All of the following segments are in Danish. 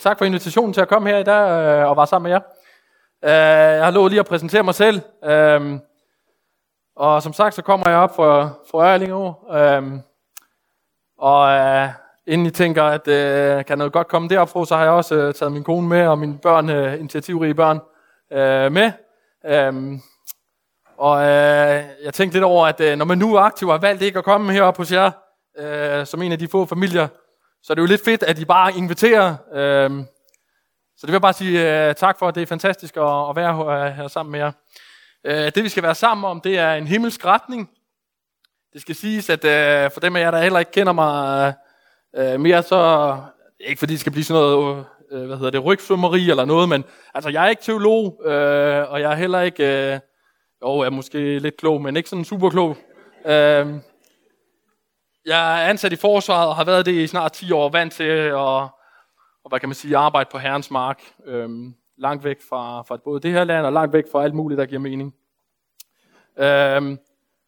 Tak for invitationen til at komme her i dag øh, og være sammen med jer. Øh, jeg har lovet lige at præsentere mig selv. Øh, og som sagt, så kommer jeg op fra, fra Ørlingeå. Øh, og øh, inden I tænker, at øh, kan noget godt komme derop fra, så har jeg også øh, taget min kone med og mine børn, øh, initiativrige børn, øh, med. Øh, og øh, jeg tænkte lidt over, at øh, når man nu er aktiv og har valgt ikke at komme herop hos jer, øh, som en af de få familier, så det er jo lidt fedt, at I bare inviterer. Øh, så det vil jeg bare sige øh, tak for, det er fantastisk at, at være her, øh, her sammen med jer. Uh, det vi skal være sammen om, det er en himmelsk retning. Det skal siges, at for dem af jer, der heller ikke kender mig uh, mere, så ikke fordi det skal blive sådan noget, hvad hedder det, rygsvømmeri eller noget, men altså jeg er ikke teolog, uh, og jeg er heller ikke, jo, jeg er måske lidt klog, men ikke sådan super klog. Uh, jeg er ansat i forsvaret og har været det i snart 10 år, vant til at og hvad kan man sige, arbejde på herrens mark, øhm, langt væk fra, fra både det her land og langt væk fra alt muligt, der giver mening. Øhm,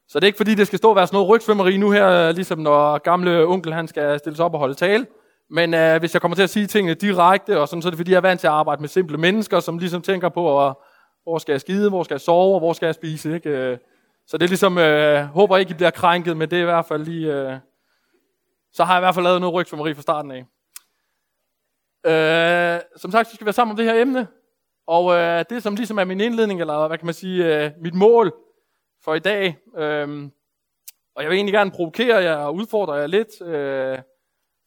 så det er ikke fordi, det skal stå og være sådan noget rygsvømmeri nu her, ligesom når gamle onkel han skal stilles op og holde tale. Men øh, hvis jeg kommer til at sige tingene direkte, og sådan, så er det fordi, jeg er vant til at arbejde med simple mennesker, som ligesom tænker på, at, hvor skal jeg skide, hvor skal jeg sove, og hvor skal jeg spise. Ikke? Øh, så det er ligesom, øh, håber ikke, I bliver krænket, men det er i hvert fald lige... Øh, så har jeg i hvert fald lavet noget rygsvømmeri fra starten af. Øh, som sagt, så skal vi være sammen om det her emne. Og øh, det, som ligesom er min indledning, eller hvad kan man sige, øh, mit mål for i dag. Øh, og jeg vil egentlig gerne provokere jer og udfordre jer lidt. Øh,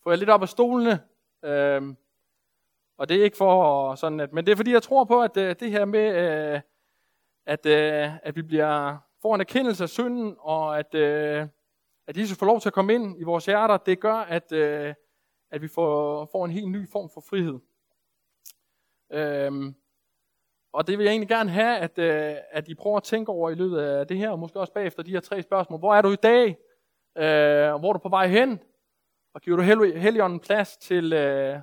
få jer lidt op af stolene. Øh, og det er ikke for sådan, at, men det er fordi, jeg tror på, at øh, det her med, øh, at, øh, at vi bliver, får en erkendelse af synden, og at, øh, at Jesus får lov til at komme ind i vores hjerter, det gør, at, øh, at vi får, får en helt ny form for frihed. Øhm, og det vil jeg egentlig gerne have, at, øh, at I prøver at tænke over i løbet af det her, og måske også bagefter de her tre spørgsmål. Hvor er du i dag? Øh, hvor er du på vej hen? Og giver du hel- Helligånden plads til, øh,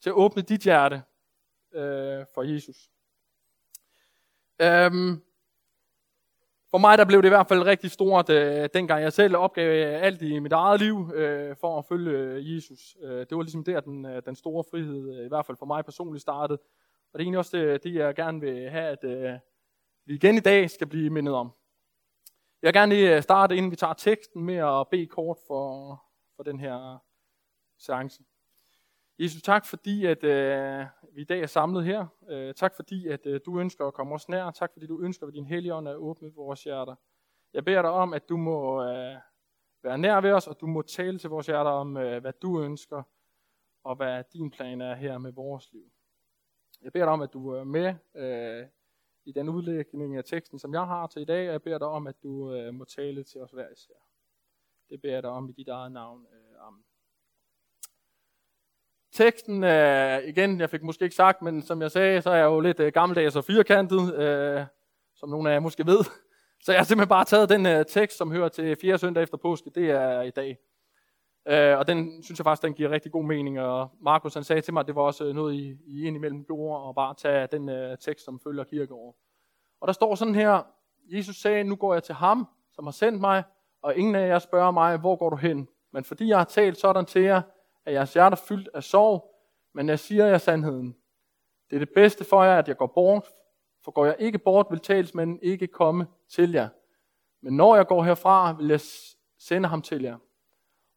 til at åbne dit hjerte øh, for Jesus? Øhm, for mig der blev det i hvert fald rigtig stort, øh, dengang jeg selv opgav øh, alt i mit eget liv øh, for at følge øh, Jesus. Øh, det var ligesom der, den, øh, den store frihed, i hvert fald for mig personligt, startede. Og det er egentlig også det, det jeg gerne vil have, at øh, vi igen i dag skal blive mindet om. Jeg vil gerne lige starte, inden vi tager teksten, med at bede kort for, for den her seance. Jesus, tak fordi, at øh, vi i dag er samlet her. Øh, tak fordi, at øh, du ønsker at komme os nær. Tak fordi, du ønsker ved din hellige ånd at åbne vores hjerter. Jeg beder dig om, at du må øh, være nær ved os, og du må tale til vores hjerter om, øh, hvad du ønsker, og hvad din plan er her med vores liv. Jeg beder dig om, at du er med øh, i den udlægning af teksten, som jeg har til i dag. Jeg beder dig om, at du øh, må tale til os hver især. Det beder jeg dig om i dit eget navn. Øh, amen. Teksten, øh, igen, jeg fik måske ikke sagt, men som jeg sagde, så er jeg jo lidt øh, gammeldags og firkantet, øh, som nogle af jer måske ved. Så jeg har simpelthen bare taget den øh, tekst, som hører til 4. søndag efter påske, det er i dag. Øh, og den synes jeg faktisk, den giver rigtig god mening, og Markus han sagde til mig, at det var også øh, noget, I, I indimellem gjorde, og bare tage den øh, tekst, som følger kirkeår. Og der står sådan her, Jesus sagde, nu går jeg til ham, som har sendt mig, og ingen af jer spørger mig, hvor går du hen? Men fordi jeg har talt sådan til jer, at jeres hjerte fyldt af sorg, men jeg siger jer sandheden. Det er det bedste for jer, at jeg går bort, for går jeg ikke bort, vil talsmanden ikke komme til jer. Men når jeg går herfra, vil jeg sende ham til jer.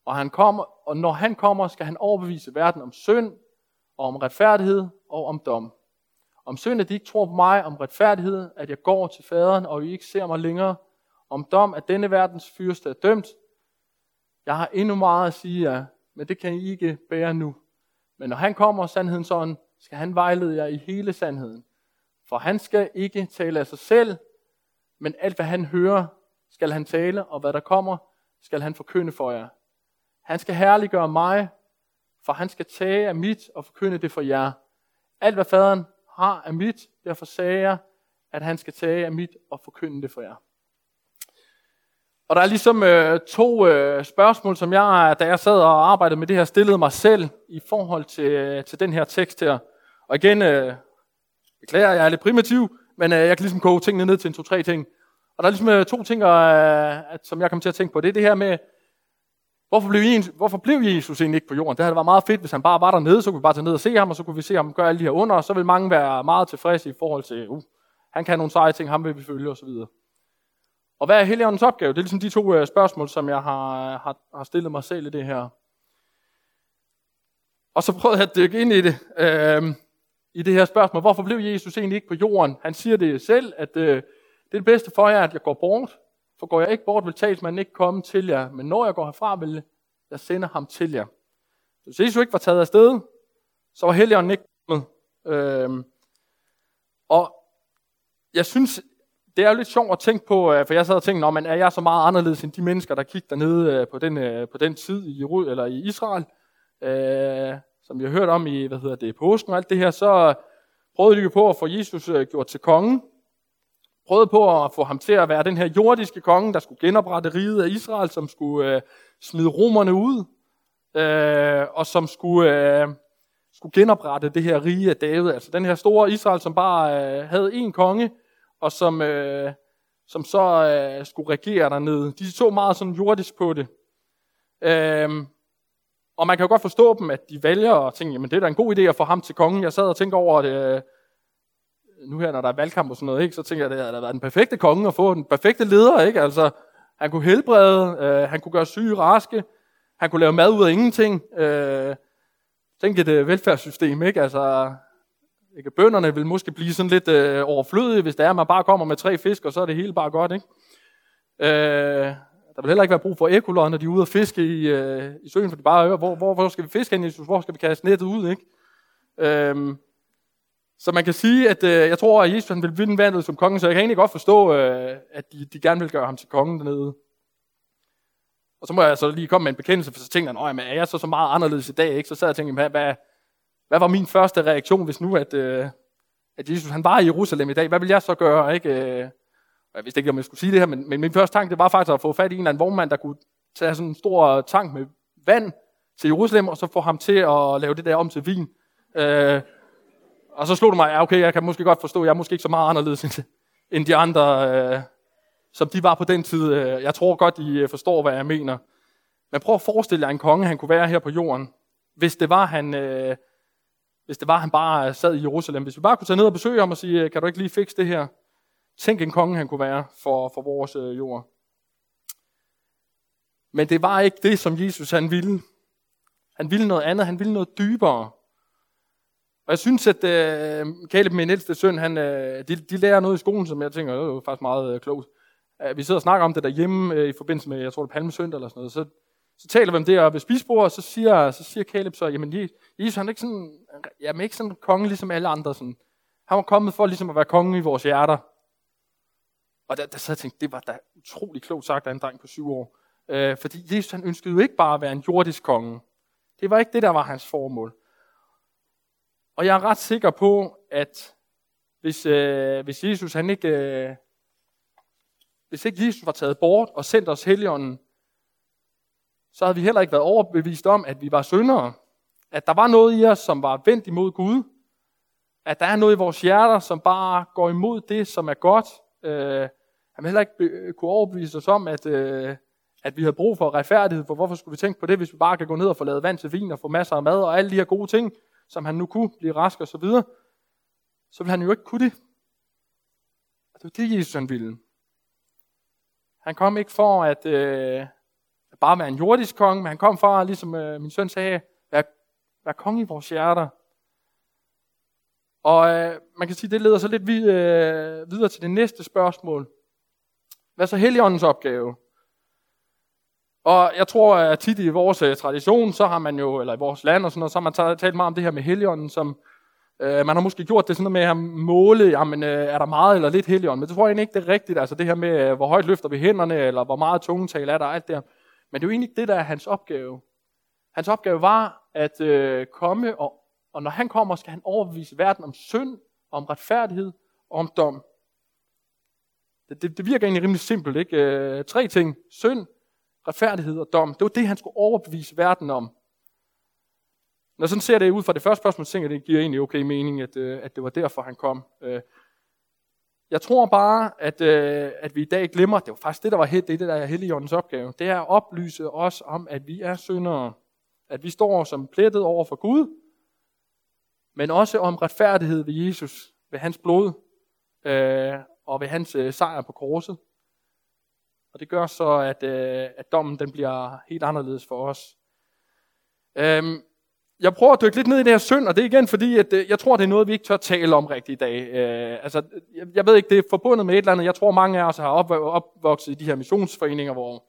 Og, han kommer, og når han kommer, skal han overbevise verden om synd, og om retfærdighed og om dom. Om synd, at de ikke tror på mig, om retfærdighed, at jeg går til faderen, og I ikke ser mig længere. Om dom, at denne verdens fyrste er dømt. Jeg har endnu meget at sige jer, men det kan I ikke bære nu. Men når han kommer, sandhedens ånd, skal han vejlede jer i hele sandheden. For han skal ikke tale af sig selv, men alt hvad han hører, skal han tale, og hvad der kommer, skal han forkynde for jer. Han skal herliggøre mig, for han skal tage af mit og forkynde det for jer. Alt hvad faderen har af mit, derfor sagde jeg, at han skal tage af mit og forkynde det for jer. Og der er ligesom øh, to øh, spørgsmål, som jeg, da jeg sad og arbejdede med det her, stillede mig selv i forhold til, øh, til den her tekst her. Og igen, øh, beklager, jeg er lidt primitiv, men øh, jeg kan ligesom koge tingene ned til en to-tre ting. Og der er ligesom øh, to ting, øh, at, som jeg kommer til at tænke på. Det er det her med, Hvorfor blev, Jesus, hvorfor blev Jesus egentlig ikke på jorden? Det havde været meget fedt, hvis han bare var dernede, så kunne vi bare tage ned og se ham, og så kunne vi se ham gøre alle de her under, og så vil mange være meget tilfredse i forhold til, uh, han kan nogle seje ting, ham vil vi følge osv. Og hvad er Helligåndens opgave? Det er ligesom de to øh, spørgsmål, som jeg har, øh, har, har stillet mig selv i det her. Og så prøvede jeg at dykke ind i det, øh, i det her spørgsmål. Hvorfor blev Jesus egentlig ikke på jorden? Han siger det selv, at øh, det er det bedste for jer, at jeg går bort. For går jeg ikke bort, vil talsmanden ikke komme til jer. Men når jeg går herfra, vil jeg sende ham til jer. Hvis Jesus ikke var taget afsted, så var Helligånden ikke kommet. Øh, og jeg synes, det er jo lidt sjovt at tænke på, øh, for jeg sad og tænkte, men er jeg så meget anderledes end de mennesker, der kiggede dernede øh, på den, øh, på den tid i, eller i Israel, øh, som vi har hørt om i, hvad hedder det, påsken og alt det her, så prøvede de på at få Jesus gjort til konge, prøvede på at få ham til at være den her jordiske konge, der skulle genoprette riget af Israel, som skulle øh, smide romerne ud, øh, og som skulle, øh, skulle genoprette det her rige af David. Altså den her store Israel, som bare øh, havde én konge, og som, øh, som så øh, skulle regere dernede. De så meget sådan jordisk på det. Øhm, og man kan jo godt forstå dem, at de vælger at tænke, jamen det er da en god idé at få ham til kongen. Jeg sad og tænkte over det, øh, nu her, når der er valgkamp og sådan noget, ikke, så tænker jeg, at det havde været den perfekte konge at få den perfekte leder. Ikke? Altså, han kunne helbrede, øh, han kunne gøre syge raske, han kunne lave mad ud af ingenting. Øh, tænk et øh, velfærdssystem, ikke? Altså, ikke? Bønderne vil måske blive sådan lidt øh, overflødige, hvis det er, at man bare kommer med tre fisk, og så er det hele bare godt. Ikke? Øh, der vil heller ikke være brug for ekolod, når de er ude og fiske i, øh, i søen, for de bare hører, hvor, hvor, hvor skal vi fiske hen, Jesus? Hvor skal vi kaste nettet ud? Ikke? Øh, så man kan sige, at øh, jeg tror, at Jesus han vil vinde vandet som konge, så jeg kan egentlig godt forstå, øh, at de, de gerne vil gøre ham til kongen dernede. Og så må jeg så lige komme med en bekendelse, for så tænkte jeg, men er jeg så så meget anderledes i dag? Ikke? Så sad jeg og tænkte, hvad, hvad, hvad var min første reaktion, hvis nu, at, øh, at Jesus han var i Jerusalem i dag? Hvad vil jeg så gøre? Ikke? Øh, jeg vidste ikke, om jeg skulle sige det her, men, men min første tanke, det var faktisk at få fat i en eller anden vognmand, der kunne tage sådan en stor tank med vand til Jerusalem, og så få ham til at lave det der om til vin. Øh, og så slog det mig, ja okay, jeg kan måske godt forstå, jeg er måske ikke så meget anderledes end de andre, øh, som de var på den tid. Øh, jeg tror godt, de øh, forstår, hvad jeg mener. Men prøv at forestille jer en konge, han kunne være her på jorden, hvis det var, han, øh, hvis det var, han bare sad i Jerusalem. Hvis vi bare kunne tage ned og besøge ham og sige, kan du ikke lige fikse det her? Tænk en konge, han kunne være for, for vores øh, jord. Men det var ikke det, som Jesus han ville. Han ville noget andet, han ville noget dybere. Og jeg synes, at øh, Caleb, min ældste søn, han, øh, de, de lærer noget i skolen, som jeg tænker, det er jo faktisk meget øh, klogt. Uh, vi sidder og snakker om det derhjemme øh, i forbindelse med, jeg tror det er Palmesøndag eller sådan noget. Så, så taler vi om det og ved spisbordet, og så siger, så siger Caleb så, jamen Jesus han er ikke sådan, jamen, ikke sådan konge ligesom alle andre. Sådan. Han var kommet for ligesom at være konge i vores hjerter. Og der, der så jeg tænkte, det var da utrolig klogt sagt af en dreng på syv år. Øh, fordi Jesus han ønskede jo ikke bare at være en jordisk konge. Det var ikke det, der var hans formål. Og jeg er ret sikker på, at hvis, øh, hvis Jesus han ikke, øh, hvis ikke Jesus var taget bort og sendt os heligånden, så havde vi heller ikke været overbevist om, at vi var syndere. At der var noget i os, som var vendt imod Gud. At der er noget i vores hjerter, som bare går imod det, som er godt. Øh, han heller ikke øh, kunne overbevise os om, at, øh, at vi havde brug for retfærdighed, for hvorfor skulle vi tænke på det, hvis vi bare kan gå ned og få lavet vand til vin og få masser af mad og alle de her gode ting, som han nu kunne, blive rask og så videre, så ville han jo ikke kunne det. Og det var det, Jesus han ville. Han kom ikke for at øh, bare være en jordisk konge, men han kom for, ligesom øh, min søn sagde, være, være konge i vores hjerter. Og øh, man kan sige, det leder så lidt vid, øh, videre til det næste spørgsmål. Hvad er så Helligåndens opgave? Og jeg tror, at tit i vores uh, tradition, så har man jo, eller i vores land og sådan noget, så har man talt meget om det her med heligånden, som øh, man har måske gjort det sådan noget med at måle, jamen, øh, er der meget eller lidt heligånd, men det tror jeg egentlig ikke, det er rigtigt, altså det her med, øh, hvor højt løfter vi hænderne, eller hvor meget tungetal er der, alt det her. Men det er jo egentlig ikke det, der er hans opgave. Hans opgave var at øh, komme, og, og når han kommer, skal han overbevise verden om synd, om retfærdighed og om dom. Det, det, det virker egentlig rimelig simpelt, ikke? Øh, tre ting. Synd, retfærdighed og dom. Det var det, han skulle overbevise verden om. Når jeg sådan ser det ud fra det første spørgsmål, så tænker jeg, det giver egentlig okay mening, at, øh, at det var derfor, han kom. Øh, jeg tror bare, at, øh, at vi i dag glemmer, det var faktisk det, der var det, det der er Helligåndens opgave, det er at oplyse os om, at vi er syndere. At vi står som plettet over for Gud, men også om retfærdighed ved Jesus, ved hans blod øh, og ved hans øh, sejr på korset. Og det gør så, at, øh, at dommen den bliver helt anderledes for os. Øhm, jeg prøver at dykke lidt ned i det her synd, og det er igen fordi, at øh, jeg tror, det er noget, vi ikke tør tale om rigtigt i dag. Øh, altså, jeg, jeg ved ikke, det er forbundet med et eller andet. Jeg tror, mange af os har op, opvokset i de her missionsforeninger, hvor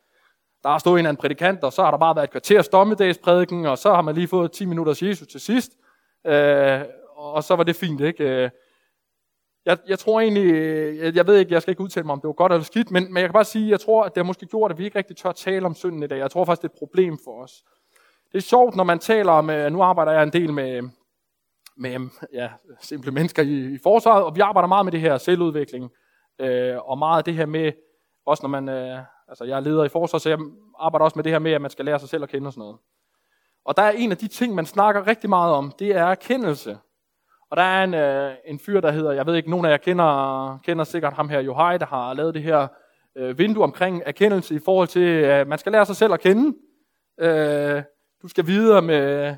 der har stået en eller anden prædikant, og så har der bare været et kvarters dommedagsprædiken, og så har man lige fået 10 minutters Jesus til sidst. Øh, og så var det fint, ikke? Øh, jeg, jeg tror egentlig, øh, jeg, jeg ved ikke, jeg skal ikke udtale mig, om det var godt eller skidt, men, men jeg kan bare sige, jeg tror, at det har måske gjort, at vi ikke rigtig tør tale om synden i dag. Jeg tror faktisk, det er et problem for os. Det er sjovt, når man taler om, øh, nu arbejder jeg en del med, med ja, simple mennesker i, i forsvaret, og vi arbejder meget med det her selvudvikling, øh, og meget af det her med, også når man, øh, altså jeg er leder i forsvaret, så jeg arbejder også med det her med, at man skal lære sig selv at kende og sådan noget. Og der er en af de ting, man snakker rigtig meget om, det er erkendelse. Og der er en, øh, en fyr, der hedder, jeg ved ikke, nogen af jer kender, kender sikkert ham her, Johai, der har lavet det her øh, vindue omkring erkendelse i forhold til, at man skal lære sig selv at kende. Øh, du skal videre med,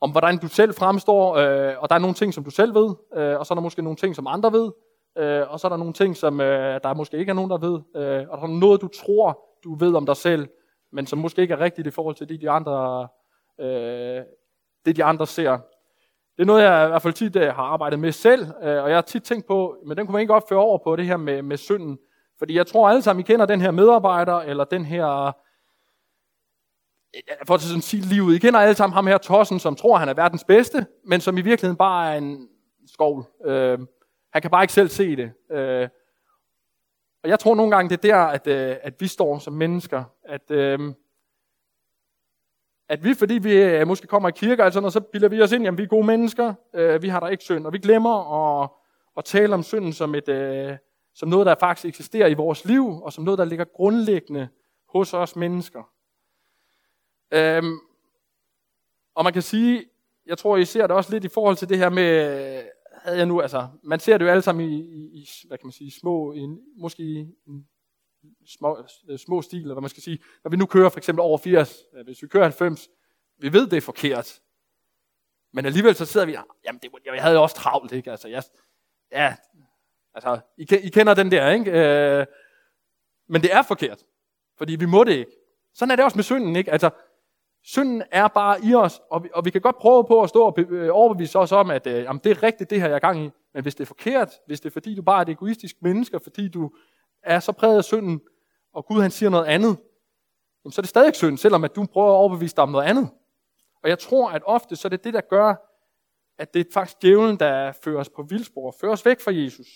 om hvordan du selv fremstår, øh, og der er nogle ting, som du selv ved, øh, og så er der måske nogle ting, som andre ved, øh, og så er der nogle ting, som øh, der måske ikke er nogen, der ved, øh, og der er noget, du tror, du ved om dig selv, men som måske ikke er rigtigt i forhold til det, de andre, øh, det, de andre ser. Det er noget, jeg i hvert fald tit øh, har arbejdet med selv, øh, og jeg har tit tænkt på, men den kunne man ikke opføre over på det her med, med synden. Fordi jeg tror alle sammen, I kender den her medarbejder, eller den her, Øh, for at sådan sige livet, I kender alle sammen ham her Tossen, som tror, han er verdens bedste, men som i virkeligheden bare er en skovl. Øh, han kan bare ikke selv se det. Øh, og jeg tror nogle gange, det er der, at, øh, at vi står som mennesker, at, øh, at vi, fordi vi øh, måske kommer i kirke, altså, og så bilder vi os ind, at vi er gode mennesker, øh, vi har der ikke synd, og vi glemmer at, at tale om synden som, et, øh, som noget, der faktisk eksisterer i vores liv, og som noget, der ligger grundlæggende hos os mennesker. Øhm, og man kan sige, jeg tror, I ser det også lidt i forhold til det her med, havde jeg nu, altså, man ser det jo alle sammen i, i, i hvad kan man sige, små, i, måske i små, øh, små stil, eller hvad man skal sige. Når vi nu kører for eksempel over 80, øh, hvis vi kører 90, vi ved, det er forkert. Men alligevel så sidder vi, jamen det, jeg havde jo også travlt, ikke? Altså, jeg, ja, altså, I, I kender den der, ikke? Øh, men det er forkert, fordi vi må det ikke. Sådan er det også med synden, ikke? Altså, synden er bare i os, og vi, og vi kan godt prøve på at stå og øh, overbevise os om, at øh, jamen, det er rigtigt, det her jeg er gang i. Men hvis det er forkert, hvis det er fordi, du bare er et egoistisk menneske, fordi du er så præget af synden, og Gud han siger noget andet, jamen, så er det stadig synd, selvom at du prøver at overbevise dig om noget andet. Og jeg tror, at ofte så er det det, der gør, at det er faktisk djævlen, der fører os på vildspor, fører os væk fra Jesus.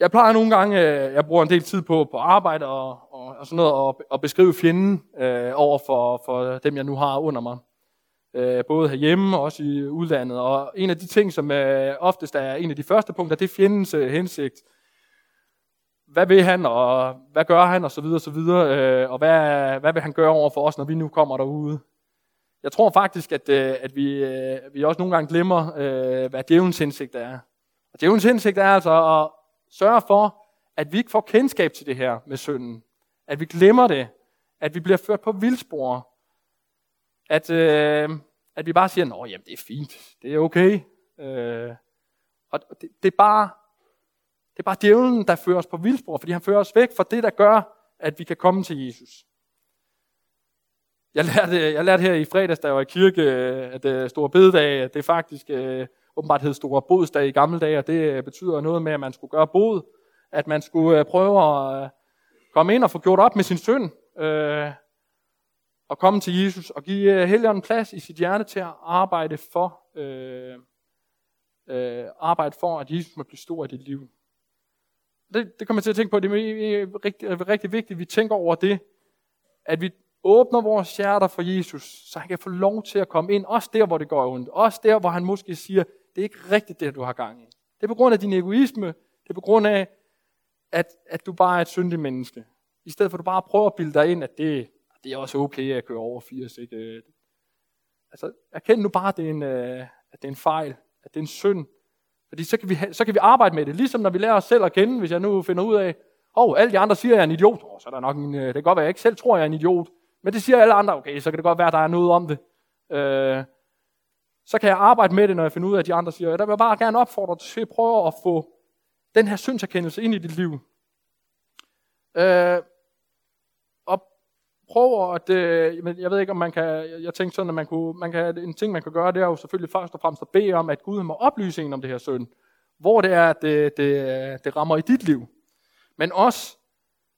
Jeg plejer nogle gange, øh, jeg bruger en del tid på, på arbejde og, og, og sådan noget, og, og beskrive fjenden øh, over for, for dem, jeg nu har under mig. Øh, både herhjemme og også i udlandet. Og en af de ting, som øh, oftest er en af de første punkter, det er fjendens øh, hensigt hvad vil han, og hvad gør han, og så videre, og så videre, øh, og hvad, hvad vil han gøre over for os, når vi nu kommer derude. Jeg tror faktisk, at, øh, at vi, øh, vi også nogle gange glemmer, øh, hvad djævelens hensigt er. Og djævelens hensigt er altså at sørge for, at vi ikke får kendskab til det her med synden. At vi glemmer det. At vi bliver ført på vildspor. At, øh, at vi bare siger, nå, jamen det er fint, det er okay. Øh, og det, det er bare det er bare djævlen, der fører os på vildspor, fordi han fører os væk fra det, der gør, at vi kan komme til Jesus. Jeg lærte, jeg lærte her i fredags, da jeg var i kirke, at uh, Store Bededag, det er faktisk øh, åbenbart hed Store Bodsdag i gamle dage, og det betyder noget med, at man skulle gøre bod, at man skulle øh, prøve at komme ind og få gjort op med sin synd, øh, og komme til Jesus og give øh, Helligånden plads i sit hjerte til at arbejde for, øh, øh, arbejde for, at Jesus må blive stor i dit liv det, det kommer jeg til at tænke på, det er rigtig, rigtig vigtigt, at vi tænker over det, at vi åbner vores hjerter for Jesus, så han kan få lov til at komme ind, også der, hvor det går ondt, også der, hvor han måske siger, det er ikke rigtigt det, du har gang i. Det er på grund af din egoisme, det er på grund af, at, at du bare er et syndigt menneske. I stedet for at du bare prøver at bilde dig ind, at det, det er også okay at køre over 80. Ikke? Altså, erkend nu bare, at det, er en, øh, at det er en fejl, at det er en synd, Fordi så kan, vi, så kan vi arbejde med det, ligesom når vi lærer os selv at kende, hvis jeg nu finder ud af, åh, oh, alle de andre siger, at jeg er en idiot. Oh, så er der nok en, øh, det kan godt være, at jeg ikke selv tror, at jeg er en idiot. Men det siger alle andre, okay, så kan det godt være, at der er noget om det. Øh, så kan jeg arbejde med det, når jeg finder ud af, at de andre siger, der vil jeg bare gerne opfordre til at prøve at få den her synserkendelse ind i dit liv. Øh, og prøv at, øh, jeg ved ikke om man kan, jeg tænkte sådan, at man kunne, man kan, en ting man kan gøre, det er jo selvfølgelig først og fremmest at bede om, at Gud må oplyse en om det her synd. Hvor det er, at det, det, det rammer i dit liv. Men også,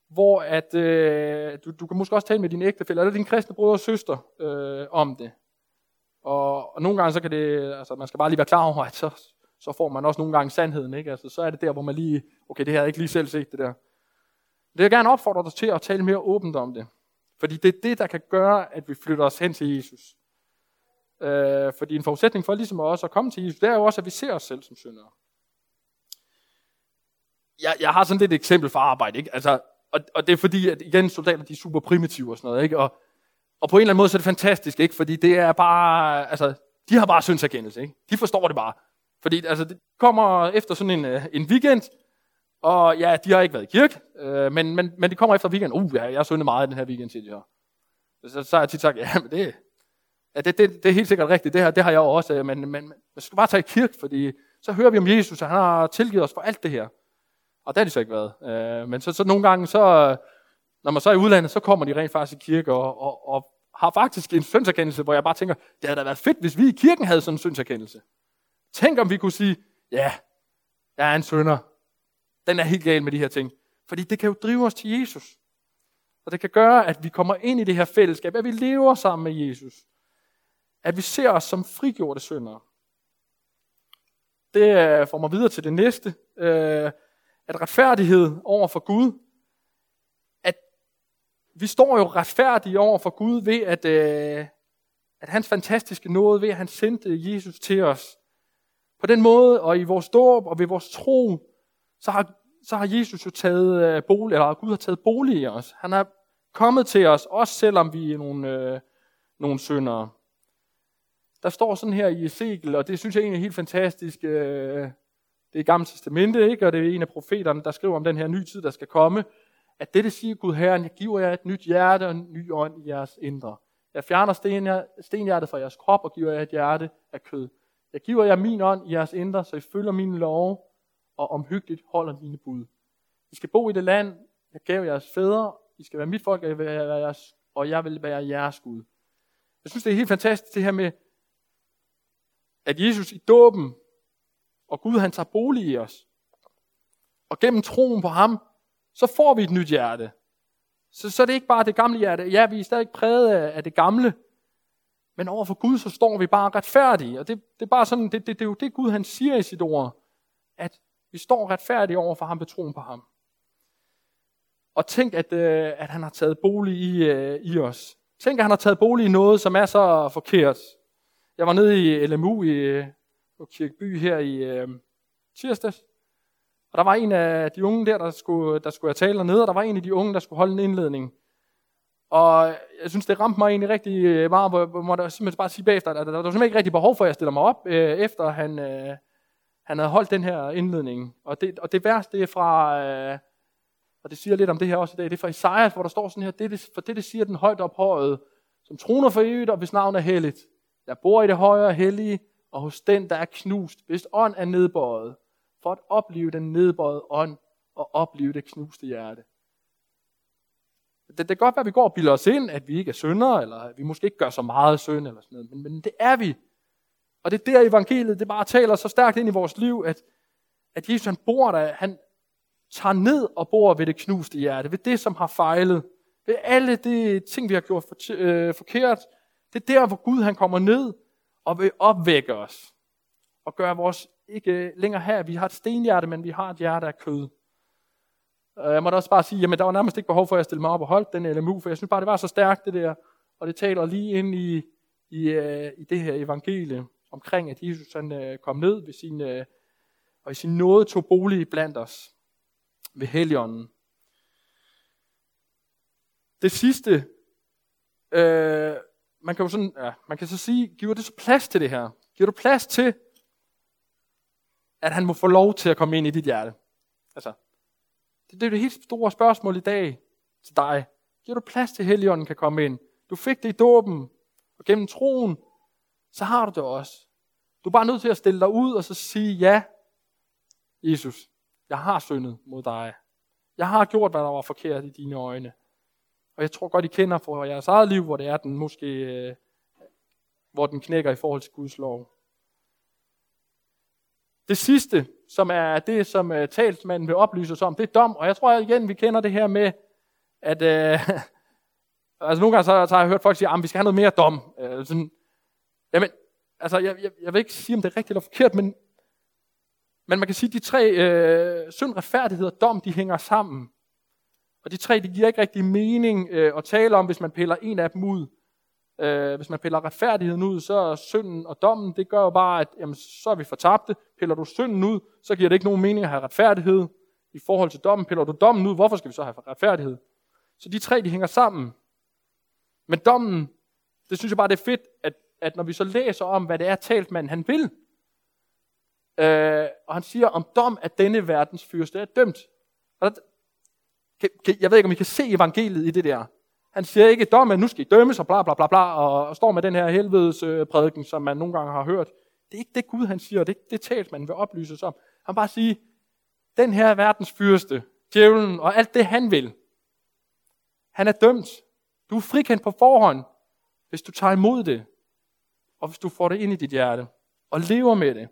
hvor at, øh, du, du kan måske også tale med din ægtefælle, eller din kristne bror og søster øh, om det. Og, og nogle gange så kan det, altså man skal bare lige være klar over, at så, så får man også nogle gange sandheden, ikke? Altså så er det der, hvor man lige, okay, det her er ikke lige selv set, det der. Det vil jeg gerne opfordre dig til at tale mere åbent om det. Fordi det er det, der kan gøre, at vi flytter os hen til Jesus. Øh, fordi en forudsætning for ligesom også at komme til Jesus, det er jo også, at vi ser os selv som syndere. Jeg, jeg har sådan lidt et eksempel fra arbejde, ikke? Altså, og, og det er fordi, at igen, soldater de er super primitive og sådan noget, ikke? Og, og på en eller anden måde så er det fantastisk, ikke? Fordi det er bare, altså, de har bare syndserkendelse, ikke? De forstår det bare. Fordi altså, det kommer efter sådan en, øh, en weekend, og ja, de har ikke været i kirke, øh, men, men, men det kommer efter weekend. Uh, ja, jeg har syndet meget i den her weekend, siger de her. Så, så har jeg tit sagt, ja, men det, ja, det, det, det er helt sikkert rigtigt, det, her, det har jeg også, øh, men, men, men man skal bare tage i kirke, fordi så hører vi om Jesus, og han har tilgivet os for alt det her. Og det har de så ikke været. Øh, men så, så nogle gange, så, når man så er i udlandet, så kommer de rent faktisk i kirke, og, og, og har faktisk en syndserkendelse, hvor jeg bare tænker, det havde da været fedt, hvis vi i kirken havde sådan en syndserkendelse. Tænk om vi kunne sige, ja, jeg er en synder. Den er helt gal med de her ting. Fordi det kan jo drive os til Jesus. Og det kan gøre, at vi kommer ind i det her fællesskab, at vi lever sammen med Jesus. At vi ser os som frigjorte syndere. Det øh, får mig videre til det næste. Øh, at retfærdighed over for Gud, at vi står jo retfærdige over for Gud ved, at, øh, at hans fantastiske nåde, ved at han sendte Jesus til os, på den måde, og i vores dåb og ved vores tro, så har, så har Jesus jo taget øh, bolig, eller Gud har taget bolig i os. Han er kommet til os, også selvom vi er nogle, øh, nogle syndere. Der står sådan her i Ezekiel, og det synes jeg egentlig er helt fantastisk. Øh, det er Gamle Testamente, ikke? og det er en af profeterne, der skriver om den her nye tid, der skal komme. At det, det siger Gud Herren, jeg giver jer et nyt hjerte og en ny ånd i jeres indre. Jeg fjerner stenhjertet fra jeres krop og giver jer et hjerte af kød. Jeg giver jer min ånd i jeres indre, så I følger mine lov og omhyggeligt holder mine bud. I skal bo i det land, jeg gav jeres fædre. I skal være mit folk, og jeg vil være jeres, og jeg vil være jeres Gud. Jeg synes, det er helt fantastisk det her med, at Jesus i dåben, og Gud han tager bolig i os. Og gennem troen på ham, så får vi et nyt hjerte. Så, så det er det ikke bare det gamle hjerte. Ja, vi er stadig præget af, af det gamle, men over for Gud, så står vi bare retfærdige. Og det, det er bare sådan, det, det, det er jo det Gud han siger i sit ord, at vi står retfærdige over for ham ved troen på ham. Og tænk, at, øh, at han har taget bolig i, øh, i os. Tænk, at han har taget bolig i noget, som er så forkert. Jeg var nede i LMU i øh, Kirkeby her i øh, tirsdags, og der var en af de unge der, der skulle, der skulle jeg tale dernede, og der var en af de unge, der skulle holde en indledning. Og jeg synes, det ramte mig egentlig rigtig øh, meget, hvor, hvor måtte simpelthen bare sige bagefter, at der, der var simpelthen ikke rigtig behov for, at jeg stiller mig op, øh, efter han, øh, han havde holdt den her indledning. Og det, og det værste, det er fra, øh, og det siger lidt om det her også i dag, det er fra Isaiah, hvor der står sådan her, det, det, for det, det siger den højt ophøjet, som troner for evigt, og hvis navn er helligt. Jeg bor i det højere hellige, og hos den, der er knust, hvis ånd er nedbøjet, for at opleve den nedbøjede ånd, og opleve det knuste hjerte. Det, det kan godt være, at vi går og bilder os ind, at vi ikke er syndere, eller at vi måske ikke gør så meget synd, eller sådan noget, men, men det er vi. Og det er der evangeliet, det bare taler så stærkt ind i vores liv, at, at Jesus han bor der, han tager ned og bor ved det knuste hjerte, ved det, som har fejlet, ved alle de ting, vi har gjort for, øh, forkert. Det er der, hvor Gud han kommer ned og vil opvække os, og gøre vores ikke længere her, vi har et stenhjerte, men vi har et hjerte af kød. Øh, jeg måtte også bare sige, jamen der var nærmest ikke behov for, at jeg stille mig op og holdt den LMU, for jeg synes bare, det var så stærkt det der, og det taler lige ind i, i, øh, i det her evangelie omkring, at Jesus han, øh, kom ned ved sin, øh, og i sin nåde tog bolig blandt os ved Helligånden. Det sidste, øh, man kan jo sådan, ja, man kan så sige, giver det så plads til det her? Giver du plads til, at han må få lov til at komme ind i dit hjerte? Altså, det, det er det helt store spørgsmål i dag til dig. Giver du plads til, at Helligånden kan komme ind? Du fik det i dåben, og gennem troen, så har du det også. Du er bare nødt til at stille dig ud og så sige, ja, Jesus, jeg har syndet mod dig. Jeg har gjort, hvad der var forkert i dine øjne. Og jeg tror godt, I kender fra jeres eget liv, hvor det er, den måske, øh, hvor den knækker i forhold til Guds lov. Det sidste, som er det, som uh, talsmanden vil oplyse os om, det er dom. Og jeg tror igen, vi kender det her med, at uh, altså nogle gange så, så har jeg hørt folk sige, at vi skal have noget mere dom. Uh, sådan, jamen, altså jeg, jeg, jeg vil ikke sige, om det er rigtigt eller forkert, men, men man kan sige, at de tre uh, synd, retfærdighed og dom, de hænger sammen. Og de tre, de giver ikke rigtig mening uh, at tale om, hvis man piller en af dem ud. Øh, hvis man piller retfærdigheden ud, så er synden og dommen, det gør jo bare, at jamen, så er vi fortabte. Piller du synden ud, så giver det ikke nogen mening at have retfærdighed i forhold til dommen. Piller du dommen ud, hvorfor skal vi så have retfærdighed? Så de tre, de hænger sammen. Men dommen, det synes jeg bare, det er fedt, at, at når vi så læser om, hvad det er, talt han vil, øh, og han siger om dom, at denne verdens fyrste er dømt. Og der, jeg ved ikke, om I kan se evangeliet i det der. Han siger ikke, at nu skal I dømmes og bla bla bla bla, og står med den her helvedes øh, prædiken, som man nogle gange har hørt. Det er ikke det Gud, han siger, det er det talt, man vil oplyse om. Han bare sige, den her verdens fyrste, djævlen og alt det, han vil, han er dømt. Du er frikendt på forhånd, hvis du tager imod det, og hvis du får det ind i dit hjerte, og lever med det.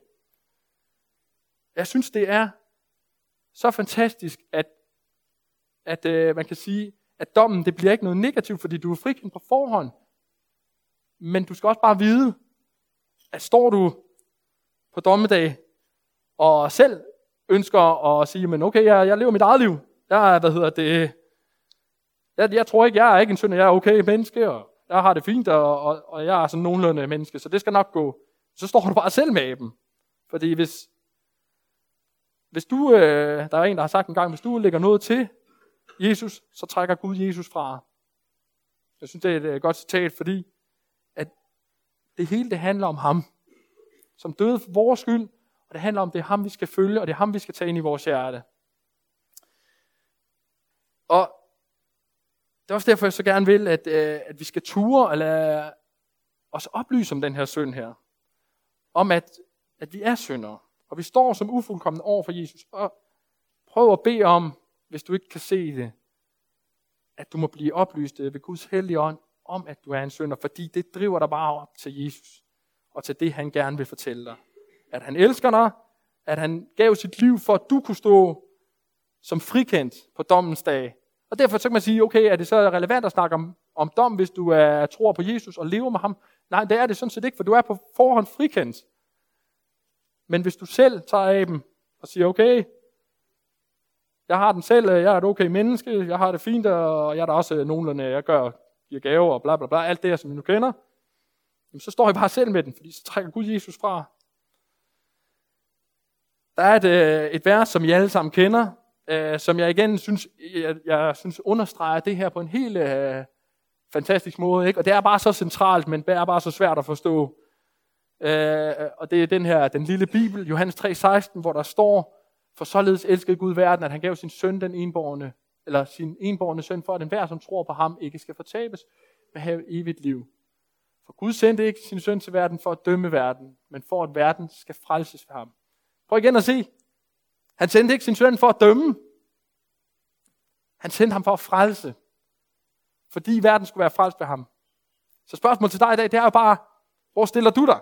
Jeg synes, det er så fantastisk, at, at øh, man kan sige, at dommen det bliver ikke noget negativt, fordi du er frikendt på forhånd. Men du skal også bare vide, at står du på dommedag, og selv ønsker at sige, men okay, jeg, jeg lever mit eget liv. Jeg, hvad hedder det, jeg, jeg tror ikke, jeg er ikke en synd, jeg er okay menneske, og jeg har det fint, og, og, og jeg er sådan nogenlunde menneske, så det skal nok gå. Så står du bare selv med dem. Fordi hvis, hvis du, øh, der er en, der har sagt en gang, hvis du lægger noget til Jesus, så trækker Gud Jesus fra. Jeg synes, det er et øh, godt citat, fordi at det hele det handler om ham, som døde for vores skyld, og det handler om, det er ham, vi skal følge, og det er ham, vi skal tage ind i vores hjerte. Og det er også derfor, jeg så gerne vil, at, øh, at vi skal ture og lade os oplyse om den her synd her. Om at, at vi er syndere. Og vi står som ufuldkommende over for Jesus. Og prøv at bede om, hvis du ikke kan se det, at du må blive oplyst ved Guds hellige ånd om, at du er en synder, fordi det driver dig bare op til Jesus og til det, han gerne vil fortælle dig. At han elsker dig, at han gav sit liv for, at du kunne stå som frikendt på dommens dag. Og derfor så kan man sige, okay, er det så relevant at snakke om, om dom, hvis du er, tror på Jesus og lever med ham? Nej, det er det sådan set ikke, for du er på forhånd frikendt. Men hvis du selv tager af dem og siger, okay, jeg har den selv, øh, jeg er et okay menneske, jeg har det fint, og jeg er da også øh, nogenlunde, jeg gør, giver gaver og bla bla bla, alt det her, som I nu kender. Jamen, så står jeg bare selv med den, fordi så trækker Gud Jesus fra. Der er et, øh, et vers, som I alle sammen kender, øh, som jeg igen synes, jeg, jeg synes understreger det her på en helt øh, fantastisk måde. Ikke? Og det er bare så centralt, men det er bare så svært at forstå. Øh, og det er den her, den lille bibel, Johannes 3,16, hvor der står, for således elskede Gud verden, at han gav sin søn den enborgne, eller sin enborgne søn, for at enhver, som tror på ham, ikke skal fortabes, men have evigt liv. For Gud sendte ikke sin søn til verden for at dømme verden, men for at verden skal frelses ved ham. Prøv igen at se. Han sendte ikke sin søn for at dømme. Han sendte ham for at frelse. Fordi verden skulle være frelst ved ham. Så spørgsmålet til dig i dag, det er jo bare, hvor stiller du dig?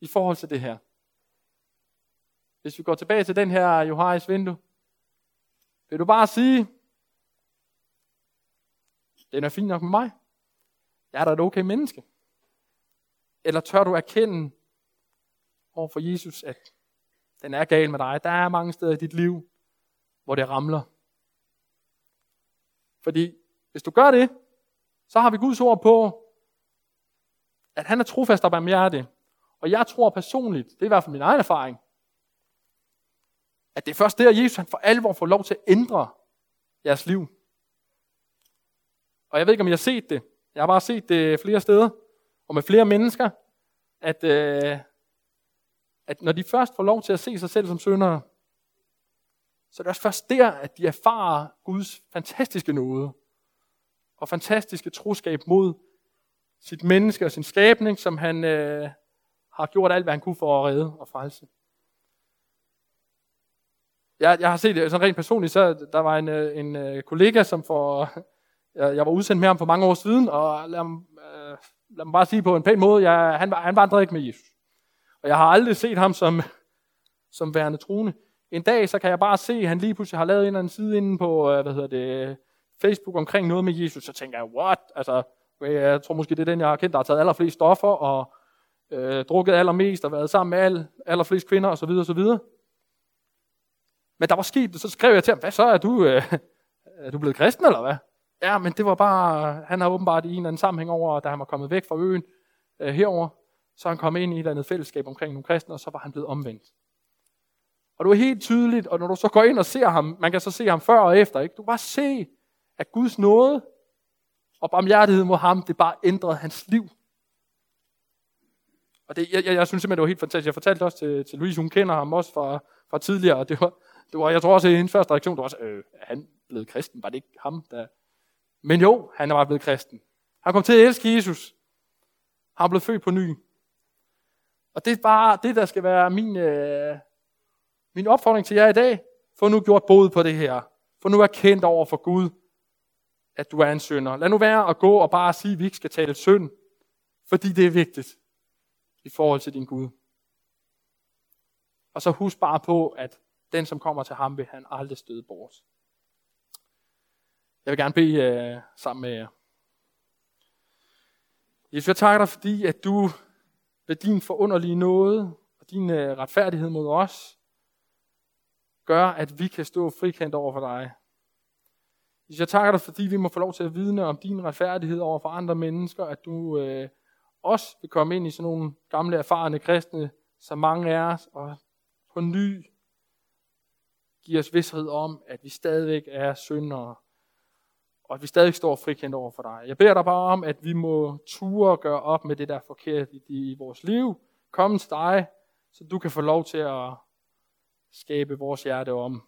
I forhold til det her. Hvis vi går tilbage til den her Johannes vindue, vil du bare sige, den er fin nok med mig. Jeg er da et okay menneske. Eller tør du erkende over for Jesus, at den er gal med dig. Der er mange steder i dit liv, hvor det ramler. Fordi hvis du gør det, så har vi Guds ord på, at han er trofast og barmhjertig. Og jeg tror personligt, det er i hvert fald min egen erfaring, at det er først der, Jesus han for alvor får lov til at ændre jeres liv. Og jeg ved ikke, om jeg har set det. Jeg har bare set det flere steder, og med flere mennesker, at, øh, at når de først får lov til at se sig selv som syndere, så er det også først der, at de erfarer Guds fantastiske nåde og fantastiske troskab mod sit menneske og sin skabning, som han øh, har gjort alt, hvad han kunne for at redde og frelse. Jeg, jeg har set det sådan rent personligt, så der var en, øh, en øh, kollega, som for, jeg, jeg var udsendt med ham for mange år siden, og lad, øh, lad mig bare sige på en pæn måde, jeg, han, han vandrede ikke med Jesus. Og jeg har aldrig set ham som, som værende troende. En dag, så kan jeg bare se, at han lige pludselig har lavet en eller anden side inde på, hvad hedder det, Facebook omkring noget med Jesus. Så tænker jeg, what? Altså, jeg tror måske, det er den, jeg har kendt, der har taget allerflest stoffer, og øh, drukket allermest, og været sammen med al, allerflest kvinder, osv. osv. Men der var sket, så skrev jeg til ham, hvad så, er du, øh, er du blevet kristen, eller hvad? Ja, men det var bare, han har åbenbart i en eller anden sammenhæng over, da han var kommet væk fra øen øh, herover, så han kom ind i et eller andet fællesskab omkring nogle kristne, og så var han blevet omvendt. Og det var helt tydeligt, og når du så går ind og ser ham, man kan så se ham før og efter, ikke? du kan bare se, at Guds nåde og barmhjertighed mod ham, det bare ændrede hans liv. Og det, jeg, jeg, jeg synes simpelthen, det var helt fantastisk. Jeg fortalte også til, til Louise, hun kender ham også fra, fra tidligere, og det var, det var, jeg tror også, at hendes første reaktion, det var også, øh, han blev kristen? Var det ikke ham, der... Men jo, han var blevet kristen. Han kom til at elske Jesus. Han blev født på ny. Og det er bare det, der skal være min, øh, min opfordring til jer i dag. Få nu gjort bod på det her. Få nu erkendt over for Gud, at du er en synder. Lad nu være at gå og bare sige, at vi ikke skal tale synd, fordi det er vigtigt i forhold til din Gud. Og så husk bare på, at den, som kommer til ham, vil han aldrig støde bort. Jeg vil gerne bede uh, sammen med jer. Jesus, jeg takker dig, fordi at du ved din forunderlige nåde og din uh, retfærdighed mod os, gør, at vi kan stå frikendt over for dig. Jesus, jeg takker dig, fordi vi må få lov til at vidne om din retfærdighed over for andre mennesker, at du uh, også vil komme ind i sådan nogle gamle, erfarne kristne, som mange af os, og på ny Giv os vidshed om, at vi stadigvæk er syndere, og at vi stadig står frikendt over for dig. Jeg beder dig bare om, at vi må ture og gøre op med det, der er forkert i, i vores liv. Kom til dig, så du kan få lov til at skabe vores hjerte om.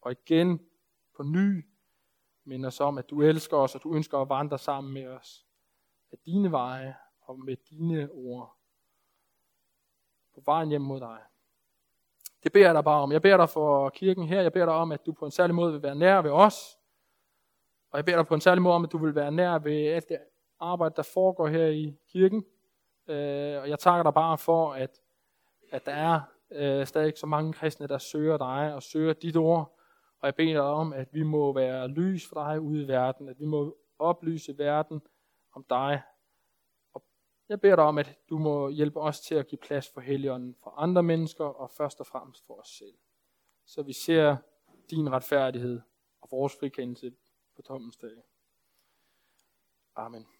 Og igen på ny minder os om, at du elsker os, og du ønsker at vandre sammen med os. Af dine veje og med dine ord. På vejen hjem mod dig. Det beder jeg dig bare om. Jeg beder dig for kirken her. Jeg beder dig om, at du på en særlig måde vil være nær ved os. Og jeg beder dig på en særlig måde om, at du vil være nær ved alt det arbejde, der foregår her i kirken. Øh, og jeg takker dig bare for, at, at der er øh, stadig så mange kristne, der søger dig og søger dit ord. Og jeg beder dig om, at vi må være lys for dig ude i verden. At vi må oplyse verden om dig jeg beder dig om, at du må hjælpe os til at give plads for Helligånden for andre mennesker, og først og fremmest for os selv. Så vi ser din retfærdighed og vores frikendelse på tommens dag. Amen.